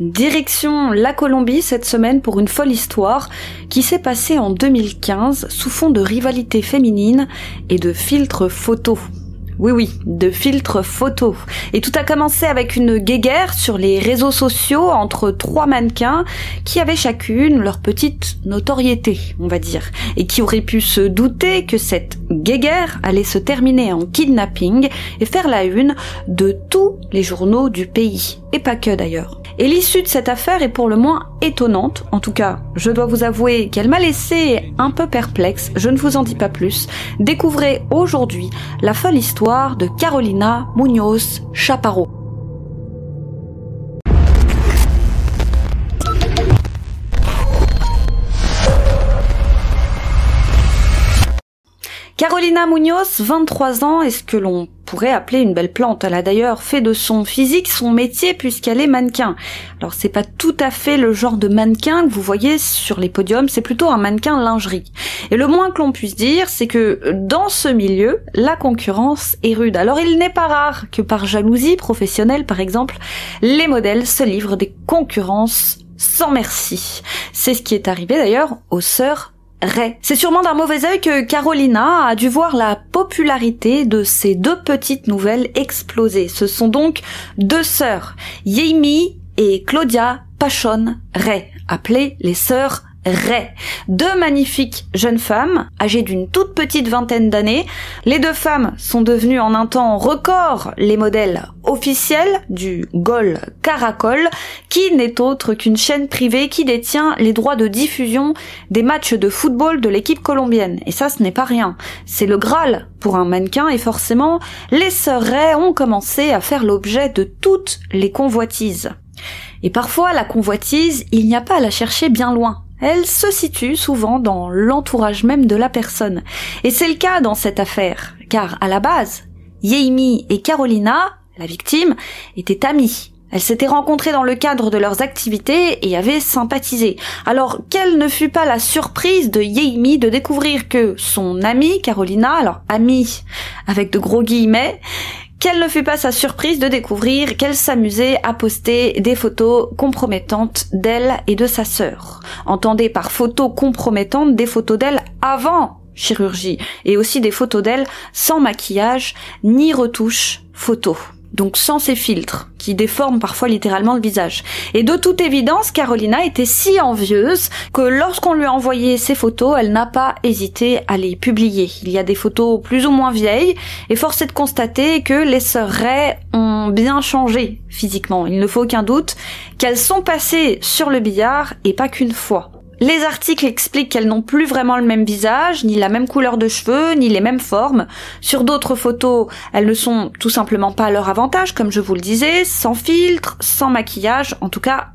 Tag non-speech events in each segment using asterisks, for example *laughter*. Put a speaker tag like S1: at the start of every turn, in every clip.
S1: Direction la Colombie cette semaine pour une folle histoire qui s'est passée en 2015 sous fond de rivalité féminine et de filtres photos. Oui, oui, de filtres photos. Et tout a commencé avec une guéguerre sur les réseaux sociaux entre trois mannequins qui avaient chacune leur petite notoriété, on va dire, et qui auraient pu se douter que cette guéguerre allait se terminer en kidnapping et faire la une de tous les journaux du pays. Et pas que d'ailleurs. Et l'issue de cette affaire est pour le moins étonnante. En tout cas, je dois vous avouer qu'elle m'a laissé un peu perplexe. Je ne vous en dis pas plus. Découvrez aujourd'hui la folle histoire de Carolina Munoz Chaparro. Carolina Munoz, 23 ans, est ce que l'on pourrait appeler une belle plante. Elle a d'ailleurs fait de son physique son métier puisqu'elle est mannequin. Alors c'est pas tout à fait le genre de mannequin que vous voyez sur les podiums, c'est plutôt un mannequin lingerie. Et le moins que l'on puisse dire, c'est que dans ce milieu, la concurrence est rude. Alors il n'est pas rare que par jalousie professionnelle par exemple, les modèles se livrent des concurrences sans merci. C'est ce qui est arrivé d'ailleurs aux sœurs c'est sûrement d'un mauvais œil que Carolina a dû voir la popularité de ces deux petites nouvelles exploser. Ce sont donc deux sœurs, Yemi et Claudia Pachon Ray, appelées les sœurs Ray. Deux magnifiques jeunes femmes, âgées d'une toute petite vingtaine d'années. Les deux femmes sont devenues en un temps record les modèles officiels du Gol Caracol, qui n'est autre qu'une chaîne privée qui détient les droits de diffusion des matchs de football de l'équipe colombienne. Et ça, ce n'est pas rien. C'est le Graal pour un mannequin et forcément, les sœurs Ray ont commencé à faire l'objet de toutes les convoitises. Et parfois, la convoitise, il n'y a pas à la chercher bien loin elle se situe souvent dans l'entourage même de la personne. Et c'est le cas dans cette affaire, car à la base, Yeimi et Carolina, la victime, étaient amies. Elles s'étaient rencontrées dans le cadre de leurs activités et avaient sympathisé. Alors, quelle ne fut pas la surprise de Yeimi de découvrir que son amie, Carolina, alors amie avec de gros guillemets, quelle ne fut pas sa surprise de découvrir qu'elle s'amusait à poster des photos compromettantes d'elle et de sa sœur. Entendez par photos compromettantes des photos d'elle avant chirurgie et aussi des photos d'elle sans maquillage ni retouche photo donc sans ces filtres, qui déforment parfois littéralement le visage. Et de toute évidence, Carolina était si envieuse que lorsqu'on lui a envoyé ces photos, elle n'a pas hésité à les publier. Il y a des photos plus ou moins vieilles, et force est de constater que les sœurs Ray ont bien changé physiquement. Il ne faut aucun doute qu'elles sont passées sur le billard, et pas qu'une fois. Les articles expliquent qu'elles n'ont plus vraiment le même visage, ni la même couleur de cheveux, ni les mêmes formes. Sur d'autres photos, elles ne sont tout simplement pas à leur avantage, comme je vous le disais, sans filtre, sans maquillage, en tout cas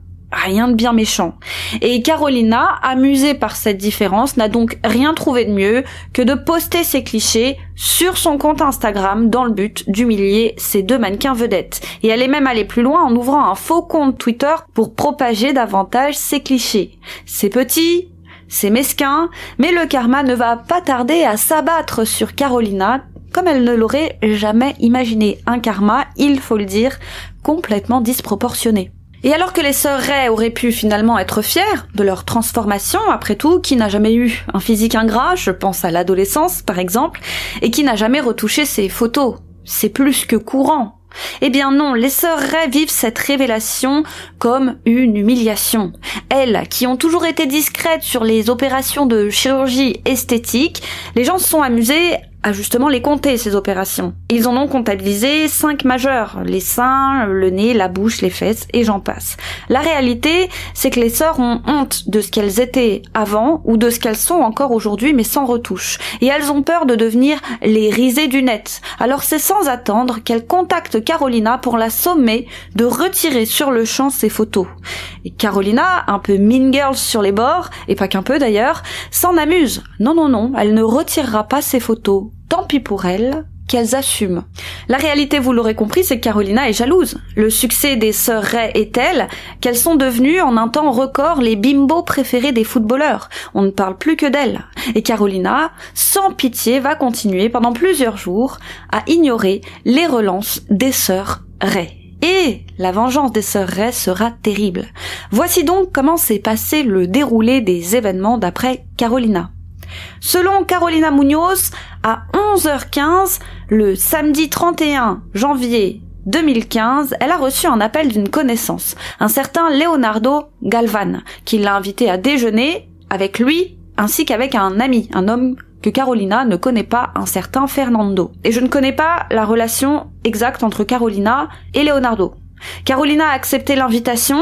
S1: Rien de bien méchant. Et Carolina, amusée par cette différence, n'a donc rien trouvé de mieux que de poster ses clichés sur son compte Instagram dans le but d'humilier ces deux mannequins vedettes. Et elle est même allée plus loin en ouvrant un faux compte Twitter pour propager davantage ses clichés. C'est petit, c'est mesquin, mais le karma ne va pas tarder à s'abattre sur Carolina comme elle ne l'aurait jamais imaginé. Un karma, il faut le dire, complètement disproportionné. Et alors que les sœurs Ray auraient pu finalement être fières de leur transformation, après tout, qui n'a jamais eu un physique ingrat, je pense à l'adolescence par exemple, et qui n'a jamais retouché ses photos. C'est plus que courant. Eh bien non, les sœurs Ray vivent cette révélation comme une humiliation. Elles, qui ont toujours été discrètes sur les opérations de chirurgie esthétique, les gens se sont amusés à justement les compter, ces opérations. Ils en ont comptabilisé cinq majeures, les seins, le nez, la bouche, les fesses, et j'en passe. La réalité, c'est que les sœurs ont honte de ce qu'elles étaient avant, ou de ce qu'elles sont encore aujourd'hui, mais sans retouche. Et elles ont peur de devenir les risées du net. Alors c'est sans attendre qu'elles contactent Carolina pour la sommer de retirer sur le champ ses photos. Et Carolina, un peu mean girl sur les bords, et pas qu'un peu d'ailleurs, s'en amuse. Non, non, non, elle ne retirera pas ses photos tant pis pour elles, qu'elles assument. La réalité, vous l'aurez compris, c'est que Carolina est jalouse. Le succès des sœurs Ray est tel qu'elles sont devenues en un temps record les bimbos préférés des footballeurs. On ne parle plus que d'elles. Et Carolina, sans pitié, va continuer pendant plusieurs jours à ignorer les relances des sœurs Ray. et la vengeance des sœurs Ray sera terrible. Voici donc comment s'est passé le déroulé des événements d'après Carolina. Selon Carolina Munoz, à 11h15, le samedi 31 janvier 2015, elle a reçu un appel d'une connaissance, un certain Leonardo Galvan, qui l'a invité à déjeuner avec lui ainsi qu'avec un ami, un homme que Carolina ne connaît pas un certain Fernando. Et je ne connais pas la relation exacte entre Carolina et Leonardo. Carolina a accepté l'invitation,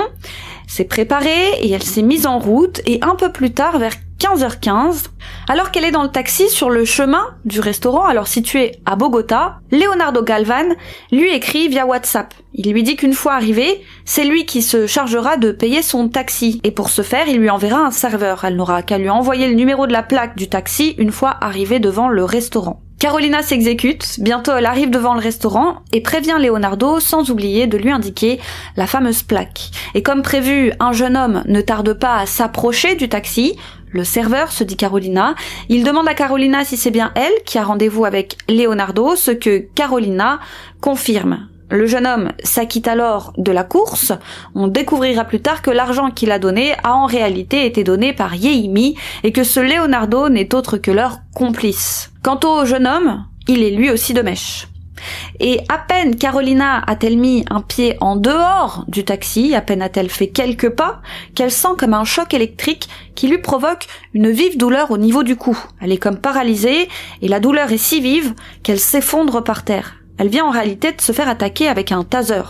S1: s'est préparée et elle s'est mise en route et un peu plus tard, vers 15h15, alors qu'elle est dans le taxi sur le chemin du restaurant, alors situé à Bogota, Leonardo Galvan lui écrit via WhatsApp. Il lui dit qu'une fois arrivé, c'est lui qui se chargera de payer son taxi. Et pour ce faire, il lui enverra un serveur. Elle n'aura qu'à lui envoyer le numéro de la plaque du taxi une fois arrivée devant le restaurant. Carolina s'exécute, bientôt elle arrive devant le restaurant et prévient Leonardo sans oublier de lui indiquer la fameuse plaque. Et comme prévu, un jeune homme ne tarde pas à s'approcher du taxi, le serveur, se dit Carolina. Il demande à Carolina si c'est bien elle qui a rendez-vous avec Leonardo, ce que Carolina confirme. Le jeune homme s'acquitte alors de la course. On découvrira plus tard que l'argent qu'il a donné a en réalité été donné par Yeimi et que ce Leonardo n'est autre que leur complice. Quant au jeune homme, il est lui aussi de mèche. Et à peine Carolina a-t-elle mis un pied en dehors du taxi, à peine a-t-elle fait quelques pas, qu'elle sent comme un choc électrique qui lui provoque une vive douleur au niveau du cou. Elle est comme paralysée, et la douleur est si vive qu'elle s'effondre par terre. Elle vient en réalité de se faire attaquer avec un taser.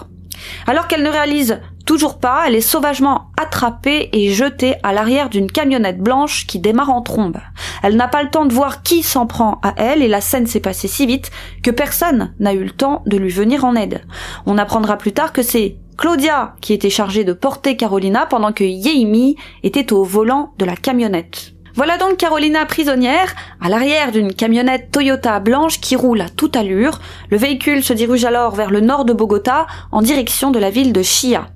S1: Alors qu'elle ne réalise toujours pas, elle est sauvagement attrapée et jetée à l'arrière d'une camionnette blanche qui démarre en trombe. Elle n'a pas le temps de voir qui s'en prend à elle et la scène s'est passée si vite que personne n'a eu le temps de lui venir en aide. On apprendra plus tard que c'est Claudia qui était chargée de porter Carolina pendant que Yeimi était au volant de la camionnette. Voilà donc Carolina prisonnière, à l'arrière d'une camionnette Toyota blanche qui roule à toute allure. Le véhicule se dirige alors vers le nord de Bogota, en direction de la ville de Chia.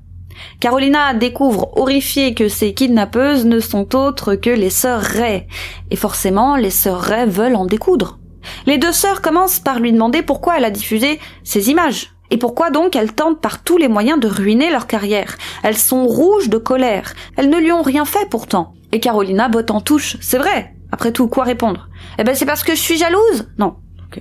S1: Carolina découvre horrifiée que ces kidnappeuses ne sont autres que les sœurs Ray. Et forcément, les sœurs Ray veulent en découdre. Les deux sœurs commencent par lui demander pourquoi elle a diffusé ces images. Et pourquoi donc elles tentent par tous les moyens de ruiner leur carrière Elles sont rouges de colère. Elles ne lui ont rien fait pourtant. Et Carolina botte en touche. C'est vrai. Après tout, quoi répondre? Eh ben c'est parce que je suis jalouse? Non.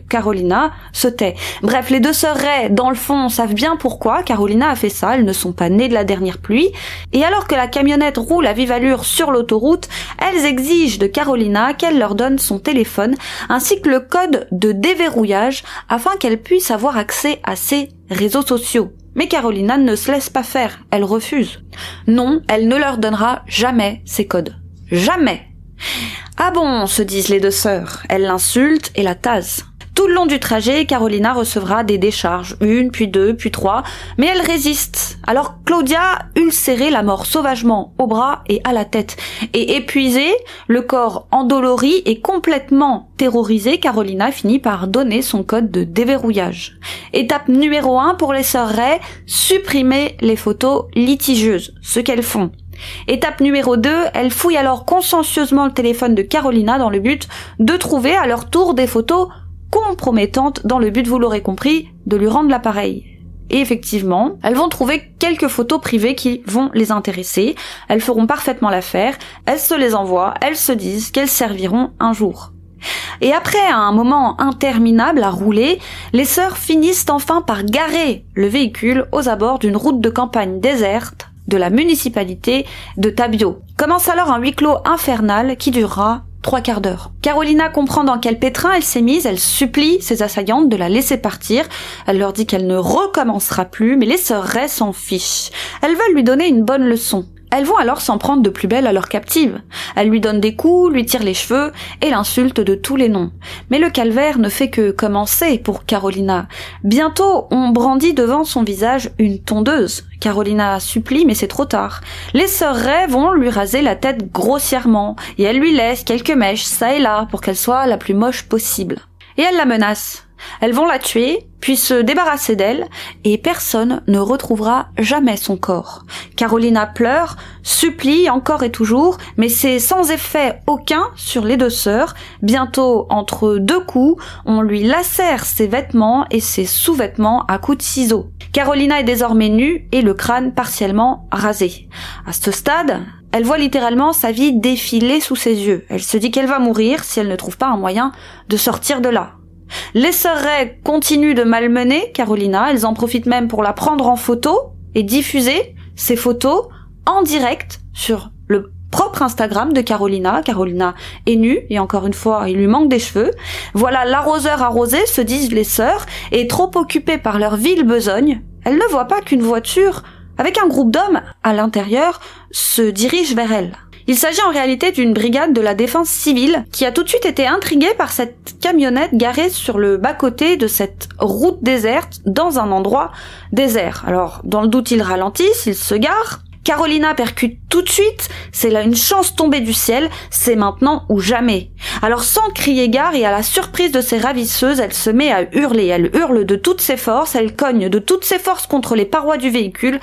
S1: Carolina se tait. Bref, les deux sœurs Ray, dans le fond, savent bien pourquoi Carolina a fait ça. Elles ne sont pas nées de la dernière pluie. Et alors que la camionnette roule à vive allure sur l'autoroute, elles exigent de Carolina qu'elle leur donne son téléphone ainsi que le code de déverrouillage afin qu'elle puisse avoir accès à ses réseaux sociaux. Mais Carolina ne se laisse pas faire, elle refuse. Non, elle ne leur donnera jamais ces codes. Jamais. Ah bon, se disent les deux sœurs. Elle l'insulte et la tase. Tout le long du trajet, Carolina recevra des décharges, une, puis deux, puis trois, mais elle résiste. Alors Claudia, ulcérée, la mort sauvagement au bras et à la tête. Et épuisée, le corps endolori et complètement terrorisé, Carolina finit par donner son code de déverrouillage. Étape numéro un pour les sœurs Ray, supprimer les photos litigieuses, ce qu'elles font. Étape numéro 2, elles fouillent alors consciencieusement le téléphone de Carolina dans le but de trouver à leur tour des photos compromettantes dans le but, vous l'aurez compris, de lui rendre l'appareil. Et effectivement, elles vont trouver quelques photos privées qui vont les intéresser, elles feront parfaitement l'affaire, elles se les envoient, elles se disent qu'elles serviront un jour. Et après un moment interminable à rouler, les sœurs finissent enfin par garer le véhicule aux abords d'une route de campagne déserte de la municipalité de Tabio. Commence alors un huis clos infernal qui durera quarts d'heure. Carolina comprend dans quel pétrin elle s'est mise, elle supplie ses assaillantes de la laisser partir, elle leur dit qu'elle ne recommencera plus, mais les sœurs s'en fichent. Elles veulent lui donner une bonne leçon. Elles vont alors s'en prendre de plus belle à leur captive. Elles lui donnent des coups, lui tirent les cheveux et l'insultent de tous les noms. Mais le calvaire ne fait que commencer pour Carolina. Bientôt, on brandit devant son visage une tondeuse. Carolina supplie, mais c'est trop tard. Les sœurs Ray vont lui raser la tête grossièrement et elle lui laisse quelques mèches ça et là pour qu'elle soit la plus moche possible. Et elle la menace. Elles vont la tuer, puis se débarrasser d'elle, et personne ne retrouvera jamais son corps. Carolina pleure, supplie encore et toujours, mais c'est sans effet aucun sur les deux sœurs. Bientôt, entre deux coups, on lui lacère ses vêtements et ses sous-vêtements à coups de ciseaux. Carolina est désormais nue et le crâne partiellement rasé. À ce stade, elle voit littéralement sa vie défiler sous ses yeux. Elle se dit qu'elle va mourir si elle ne trouve pas un moyen de sortir de là. Les sœurs Ray continuent de malmener Carolina, elles en profitent même pour la prendre en photo et diffuser ces photos en direct sur le propre Instagram de Carolina. Carolina est nue et encore une fois, il lui manque des cheveux. Voilà l'arroseur arrosé, se disent les sœurs, et trop occupées par leur ville besogne, elles ne voient pas qu'une voiture avec un groupe d'hommes à l'intérieur se dirige vers elles. Il s'agit en réalité d'une brigade de la défense civile qui a tout de suite été intriguée par cette camionnette garée sur le bas-côté de cette route déserte dans un endroit désert. Alors, dans le doute, ils ralentissent, ils se garent. Carolina percute tout de suite, c'est là une chance tombée du ciel, c'est maintenant ou jamais. Alors sans crier gare et à la surprise de ses ravisseuses, elle se met à hurler, elle hurle de toutes ses forces, elle cogne de toutes ses forces contre les parois du véhicule,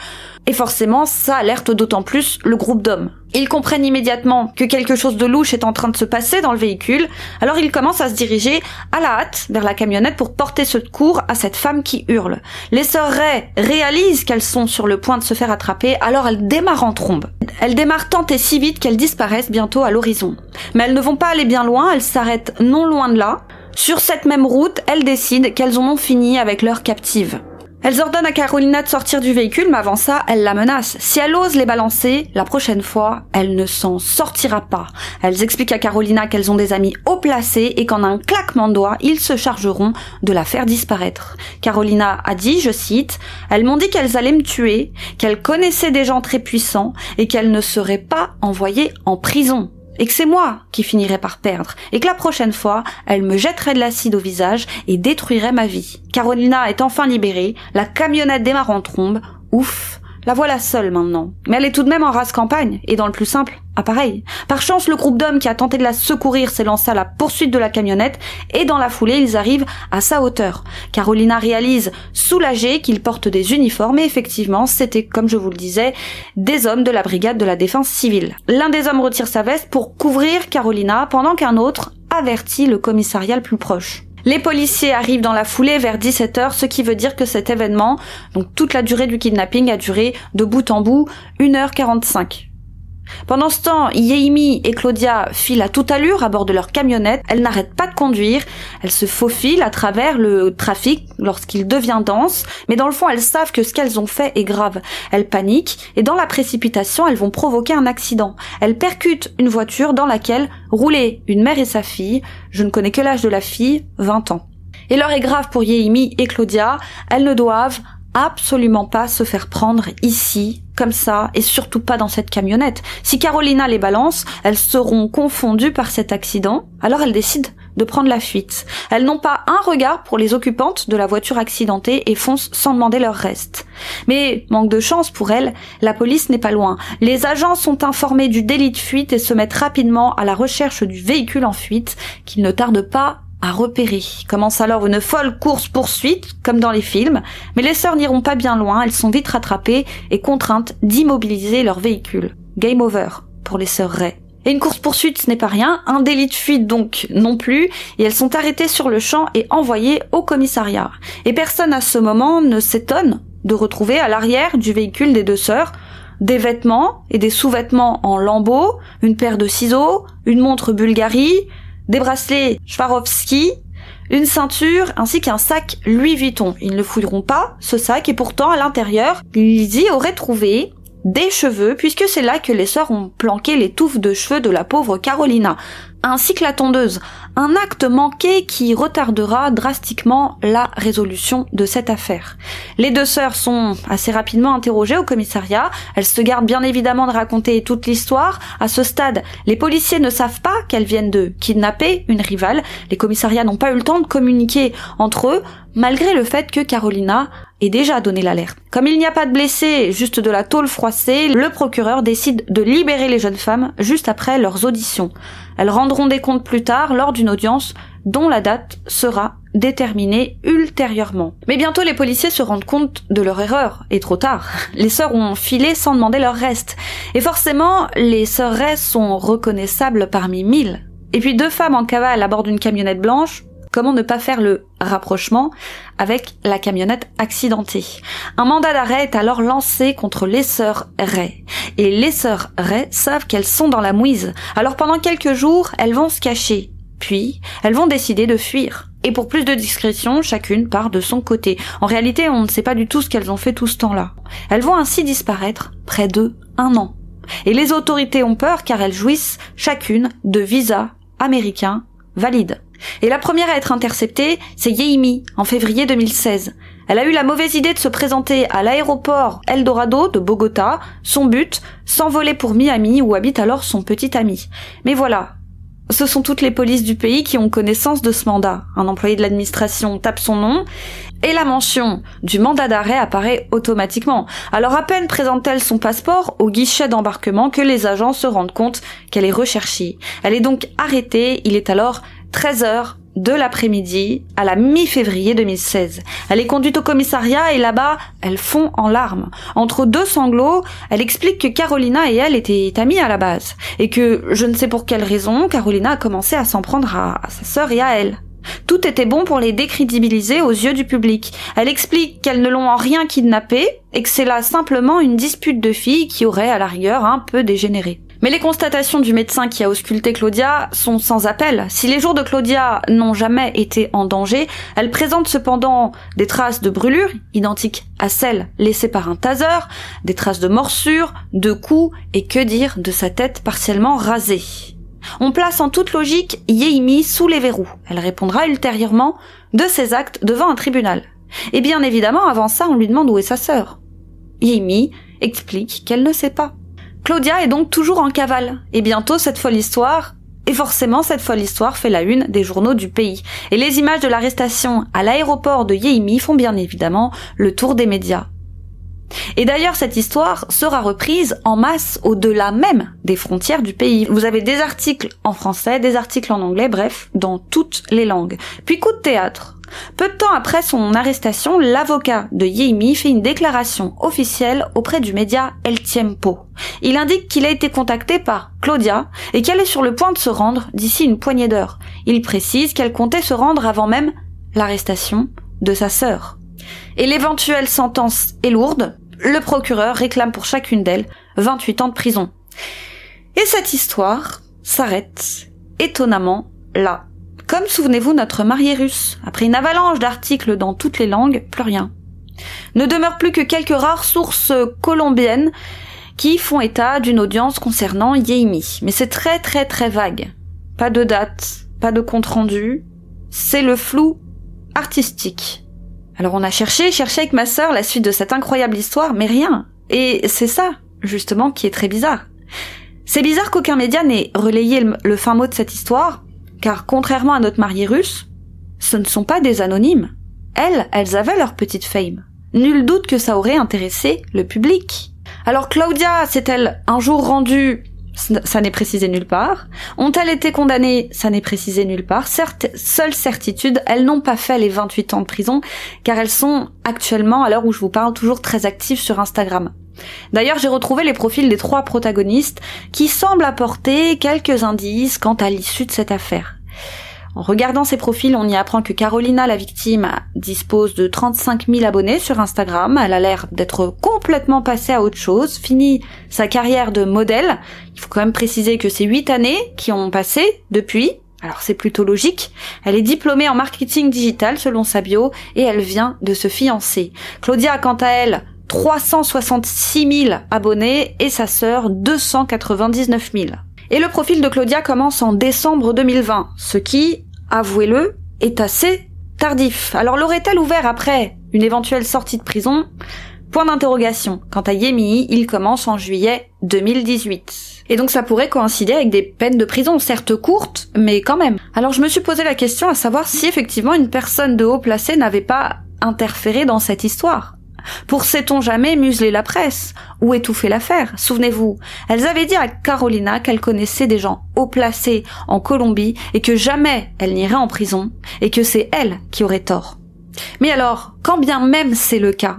S1: et forcément, ça alerte d'autant plus le groupe d'hommes. Ils comprennent immédiatement que quelque chose de louche est en train de se passer dans le véhicule, alors ils commencent à se diriger à la hâte vers la camionnette pour porter secours à cette femme qui hurle. Les sœurs Ray réalisent qu'elles sont sur le point de se faire attraper, alors elles démarrent en trombe. Elles démarrent tant et si vite qu'elles disparaissent bientôt à l'horizon. Mais elles ne vont pas aller bien loin, elles s'arrêtent non loin de là. Sur cette même route, elles décident qu'elles en ont fini avec leur captive. Elles ordonnent à Carolina de sortir du véhicule, mais avant ça, elles la menacent. Si elle ose les balancer, la prochaine fois, elle ne s'en sortira pas. Elles expliquent à Carolina qu'elles ont des amis haut placés et qu'en un claquement de doigts, ils se chargeront de la faire disparaître. Carolina a dit, je cite, Elles m'ont dit qu'elles allaient me tuer, qu'elles connaissaient des gens très puissants et qu'elles ne seraient pas envoyées en prison et que c'est moi qui finirais par perdre, et que la prochaine fois, elle me jetterait de l'acide au visage et détruirait ma vie. Carolina est enfin libérée, la camionnette démarre en trombe, ouf, la voilà seule maintenant. Mais elle est tout de même en race campagne, et dans le plus simple, appareil. Par chance, le groupe d'hommes qui a tenté de la secourir s'est lancé à la poursuite de la camionnette, et dans la foulée, ils arrivent à sa hauteur. Carolina réalise, soulagée, qu'ils portent des uniformes, et effectivement, c'était, comme je vous le disais, des hommes de la brigade de la défense civile. L'un des hommes retire sa veste pour couvrir Carolina, pendant qu'un autre avertit le commissariat le plus proche. Les policiers arrivent dans la foulée vers 17h, ce qui veut dire que cet événement, donc toute la durée du kidnapping, a duré de bout en bout 1h45. Pendant ce temps, Yeimi et Claudia filent à toute allure à bord de leur camionnette. Elles n'arrêtent pas de conduire. Elles se faufilent à travers le trafic lorsqu'il devient dense. Mais dans le fond, elles savent que ce qu'elles ont fait est grave. Elles paniquent et dans la précipitation, elles vont provoquer un accident. Elles percutent une voiture dans laquelle roulaient une mère et sa fille. Je ne connais que l'âge de la fille, 20 ans. Et l'heure est grave pour Yeimi et Claudia. Elles ne doivent absolument pas se faire prendre ici, comme ça, et surtout pas dans cette camionnette. Si Carolina les balance, elles seront confondues par cet accident, alors elles décident de prendre la fuite. Elles n'ont pas un regard pour les occupantes de la voiture accidentée et foncent sans demander leur reste. Mais, manque de chance pour elles, la police n'est pas loin. Les agents sont informés du délit de fuite et se mettent rapidement à la recherche du véhicule en fuite, qu'ils ne tardent pas à repérer. Commence alors une folle course-poursuite, comme dans les films, mais les sœurs n'iront pas bien loin, elles sont vite rattrapées et contraintes d'immobiliser leur véhicule. Game over pour les sœurs Ray. Et une course-poursuite, ce n'est pas rien, un délit de fuite donc non plus, et elles sont arrêtées sur le champ et envoyées au commissariat. Et personne à ce moment ne s'étonne de retrouver à l'arrière du véhicule des deux sœurs des vêtements et des sous-vêtements en lambeaux, une paire de ciseaux, une montre Bulgarie, des bracelets Swarovski, une ceinture ainsi qu'un sac Louis Vuitton. Ils ne fouilleront pas ce sac et pourtant à l'intérieur, ils y auraient trouvé des cheveux puisque c'est là que les sœurs ont planqué les touffes de cheveux de la pauvre Carolina ainsi que la tondeuse. Un acte manqué qui retardera drastiquement la résolution de cette affaire. Les deux sœurs sont assez rapidement interrogées au commissariat. Elles se gardent bien évidemment de raconter toute l'histoire. À ce stade, les policiers ne savent pas qu'elles viennent de kidnapper une rivale. Les commissariats n'ont pas eu le temps de communiquer entre eux, malgré le fait que Carolina ait déjà donné l'alerte. Comme il n'y a pas de blessés, juste de la tôle froissée, le procureur décide de libérer les jeunes femmes juste après leurs auditions. Elles rendront des comptes plus tard lors d'une audience dont la date sera déterminer ultérieurement. Mais bientôt les policiers se rendent compte de leur erreur, et trop tard. *laughs* Les sœurs ont filé sans demander leur reste. Et forcément, les sœurs Ray sont reconnaissables parmi mille. Et puis deux femmes en cavale à bord d'une camionnette blanche, comment ne pas faire le rapprochement avec la camionnette accidentée. Un mandat d'arrêt est alors lancé contre les sœurs Ray. Et les sœurs Ray savent qu'elles sont dans la mouise. Alors pendant quelques jours, elles vont se cacher. Puis, elles vont décider de fuir. Et pour plus de discrétion, chacune part de son côté. En réalité, on ne sait pas du tout ce qu'elles ont fait tout ce temps-là. Elles vont ainsi disparaître près de un an. Et les autorités ont peur car elles jouissent chacune de visas américains valides. Et la première à être interceptée, c'est Yeimi, en février 2016. Elle a eu la mauvaise idée de se présenter à l'aéroport Eldorado de Bogota, son but, s'envoler pour Miami où habite alors son petit ami. Mais voilà, ce sont toutes les polices du pays qui ont connaissance de ce mandat. Un employé de l'administration tape son nom et la mention du mandat d'arrêt apparaît automatiquement. Alors à peine présente-t-elle son passeport au guichet d'embarquement que les agents se rendent compte qu'elle est recherchée. Elle est donc arrêtée, il est alors 13 heures de l'après-midi à la mi-février 2016. Elle est conduite au commissariat et là-bas, elle fond en larmes. Entre deux sanglots, elle explique que Carolina et elle étaient amies à la base et que je ne sais pour quelle raison, Carolina a commencé à s'en prendre à, sa sœur et à elle. Tout était bon pour les décrédibiliser aux yeux du public. Elle explique qu'elles ne l'ont en rien kidnappée et que c'est là simplement une dispute de filles qui aurait à la rigueur un peu dégénéré. Mais les constatations du médecin qui a ausculté Claudia sont sans appel. Si les jours de Claudia n'ont jamais été en danger, elle présente cependant des traces de brûlures, identiques à celles laissées par un taser, des traces de morsures, de coups, et que dire de sa tête partiellement rasée. On place en toute logique Yeimi sous les verrous. Elle répondra ultérieurement de ses actes devant un tribunal. Et bien évidemment, avant ça, on lui demande où est sa sœur. Yeimi explique qu'elle ne sait pas. Claudia est donc toujours en cavale, et bientôt cette folle histoire, et forcément cette folle histoire fait la une des journaux du pays. Et les images de l'arrestation à l'aéroport de Yeimi font bien évidemment le tour des médias. Et d'ailleurs, cette histoire sera reprise en masse au-delà même des frontières du pays. Vous avez des articles en français, des articles en anglais, bref, dans toutes les langues. Puis coup de théâtre. Peu de temps après son arrestation, l'avocat de Yeimi fait une déclaration officielle auprès du média El Tiempo. Il indique qu'il a été contacté par Claudia et qu'elle est sur le point de se rendre d'ici une poignée d'heures. Il précise qu'elle comptait se rendre avant même l'arrestation de sa sœur. Et l'éventuelle sentence est lourde. Le procureur réclame pour chacune d'elles 28 ans de prison. Et cette histoire s'arrête étonnamment là. Comme souvenez-vous notre marié russe, après une avalanche d'articles dans toutes les langues, plus rien. Ne demeure plus que quelques rares sources colombiennes qui font état d'une audience concernant Yeimi. Mais c'est très très très vague. Pas de date, pas de compte rendu. C'est le flou artistique. Alors on a cherché, cherché avec ma sœur la suite de cette incroyable histoire, mais rien. Et c'est ça, justement, qui est très bizarre. C'est bizarre qu'aucun média n'ait relayé le fin mot de cette histoire, car contrairement à notre mariée russe, ce ne sont pas des anonymes. Elles, elles avaient leur petite fame. Nul doute que ça aurait intéressé le public. Alors Claudia s'est-elle un jour rendue ça n'est précisé nulle part. Ont-elles été condamnées Ça n'est précisé nulle part. Certes, seule certitude, elles n'ont pas fait les 28 ans de prison, car elles sont actuellement, à l'heure où je vous parle, toujours très actives sur Instagram. D'ailleurs, j'ai retrouvé les profils des trois protagonistes qui semblent apporter quelques indices quant à l'issue de cette affaire. En regardant ces profils, on y apprend que Carolina, la victime, dispose de 35 000 abonnés sur Instagram. Elle a l'air d'être complètement passée à autre chose, fini sa carrière de modèle. Il faut quand même préciser que c'est 8 années qui ont passé depuis. Alors c'est plutôt logique. Elle est diplômée en marketing digital selon sa bio et elle vient de se fiancer. Claudia, quant à elle, 366 000 abonnés et sa sœur 299 000. Et le profil de Claudia commence en décembre 2020, ce qui, avouez-le, est assez tardif. Alors l'aurait-elle ouvert après une éventuelle sortie de prison? Point d'interrogation. Quant à Yemi, il commence en juillet 2018. Et donc ça pourrait coïncider avec des peines de prison, certes courtes, mais quand même. Alors je me suis posé la question à savoir si effectivement une personne de haut placé n'avait pas interféré dans cette histoire. Pour sait-on jamais museler la presse ou étouffer l'affaire? Souvenez-vous, elles avaient dit à Carolina qu'elle connaissait des gens haut placés en Colombie et que jamais elle n'irait en prison et que c'est elle qui aurait tort. Mais alors, quand bien même c'est le cas,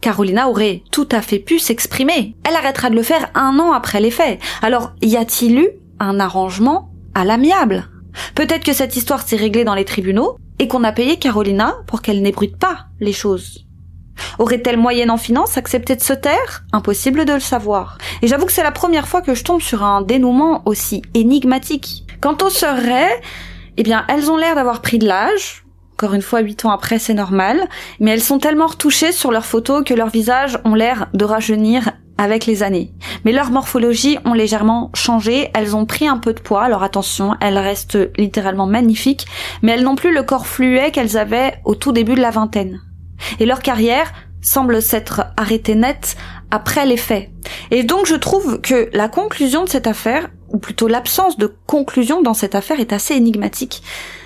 S1: Carolina aurait tout à fait pu s'exprimer. Elle arrêtera de le faire un an après les faits. Alors, y a-t-il eu un arrangement à l'amiable? Peut-être que cette histoire s'est réglée dans les tribunaux et qu'on a payé Carolina pour qu'elle n'ébruite pas les choses. Aurait-elle moyenne en finance accepté de se taire? Impossible de le savoir. Et j'avoue que c'est la première fois que je tombe sur un dénouement aussi énigmatique. Quant aux sœurs eh bien, elles ont l'air d'avoir pris de l'âge. Encore une fois, huit ans après, c'est normal. Mais elles sont tellement retouchées sur leurs photos que leurs visages ont l'air de rajeunir avec les années. Mais leur morphologie ont légèrement changé, elles ont pris un peu de poids, alors attention, elles restent littéralement magnifiques, mais elles n'ont plus le corps fluet qu'elles avaient au tout début de la vingtaine. Et leur carrière semble s'être arrêtée nette après les faits. Et donc je trouve que la conclusion de cette affaire, ou plutôt l'absence de conclusion dans cette affaire est assez énigmatique.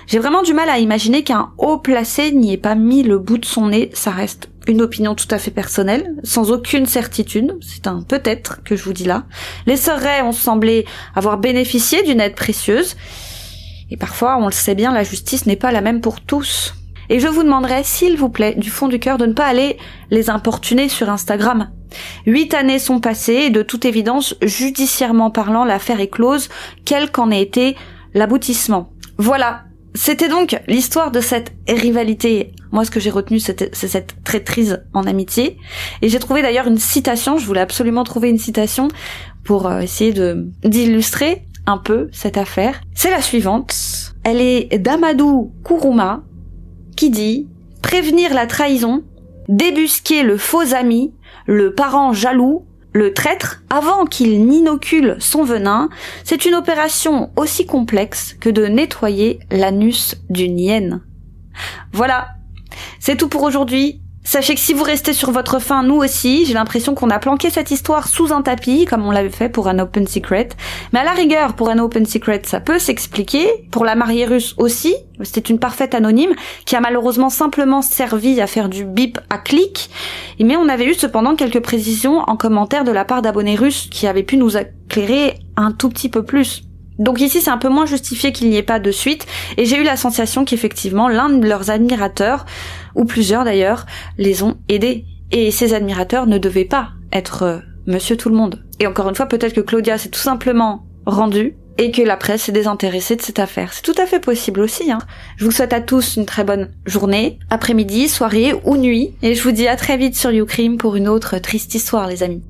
S1: J'ai vraiment du mal à imaginer qu'un haut placé n'y ait pas mis le bout de son nez, ça reste une opinion tout à fait personnelle, sans aucune certitude, c'est un peut-être que je vous dis là. Les sœurs ont semblé avoir bénéficié d'une aide précieuse, et parfois, on le sait bien, la justice n'est pas la même pour tous. Et je vous demanderai, s'il vous plaît, du fond du cœur, de ne pas aller les importuner sur Instagram. Huit années sont passées, et de toute évidence, judiciairement parlant, l'affaire est close, quel qu'en ait été l'aboutissement. Voilà, c'était donc l'histoire de cette rivalité. Moi, ce que j'ai retenu, c'est cette traîtrise en amitié. Et j'ai trouvé d'ailleurs une citation, je voulais absolument trouver une citation pour euh, essayer de d'illustrer un peu cette affaire. C'est la suivante. Elle est d'Amadou Kourouma qui dit Prévenir la trahison, débusquer le faux ami, le parent jaloux, le traître, avant qu'il n'inocule son venin, c'est une opération aussi complexe que de nettoyer l'anus d'une hyène. Voilà. C'est tout pour aujourd'hui. Sachez que si vous restez sur votre faim, nous aussi, j'ai l'impression qu'on a planqué cette histoire sous un tapis, comme on l'avait fait pour un Open Secret. Mais à la rigueur, pour un Open Secret, ça peut s'expliquer. Pour la mariée russe aussi, c'était une parfaite anonyme, qui a malheureusement simplement servi à faire du bip à clic. Mais on avait eu cependant quelques précisions en commentaire de la part d'abonnés russes qui avaient pu nous éclairer un tout petit peu plus. Donc ici, c'est un peu moins justifié qu'il n'y ait pas de suite, et j'ai eu la sensation qu'effectivement, l'un de leurs admirateurs, ou plusieurs d'ailleurs, les ont aidés. Et ces admirateurs ne devaient pas être euh, Monsieur Tout le Monde. Et encore une fois, peut-être que Claudia s'est tout simplement rendue et que la presse est désintéressée de cette affaire. C'est tout à fait possible aussi. Hein. Je vous souhaite à tous une très bonne journée, après-midi, soirée ou nuit, et je vous dis à très vite sur YouCrime pour une autre triste histoire, les amis.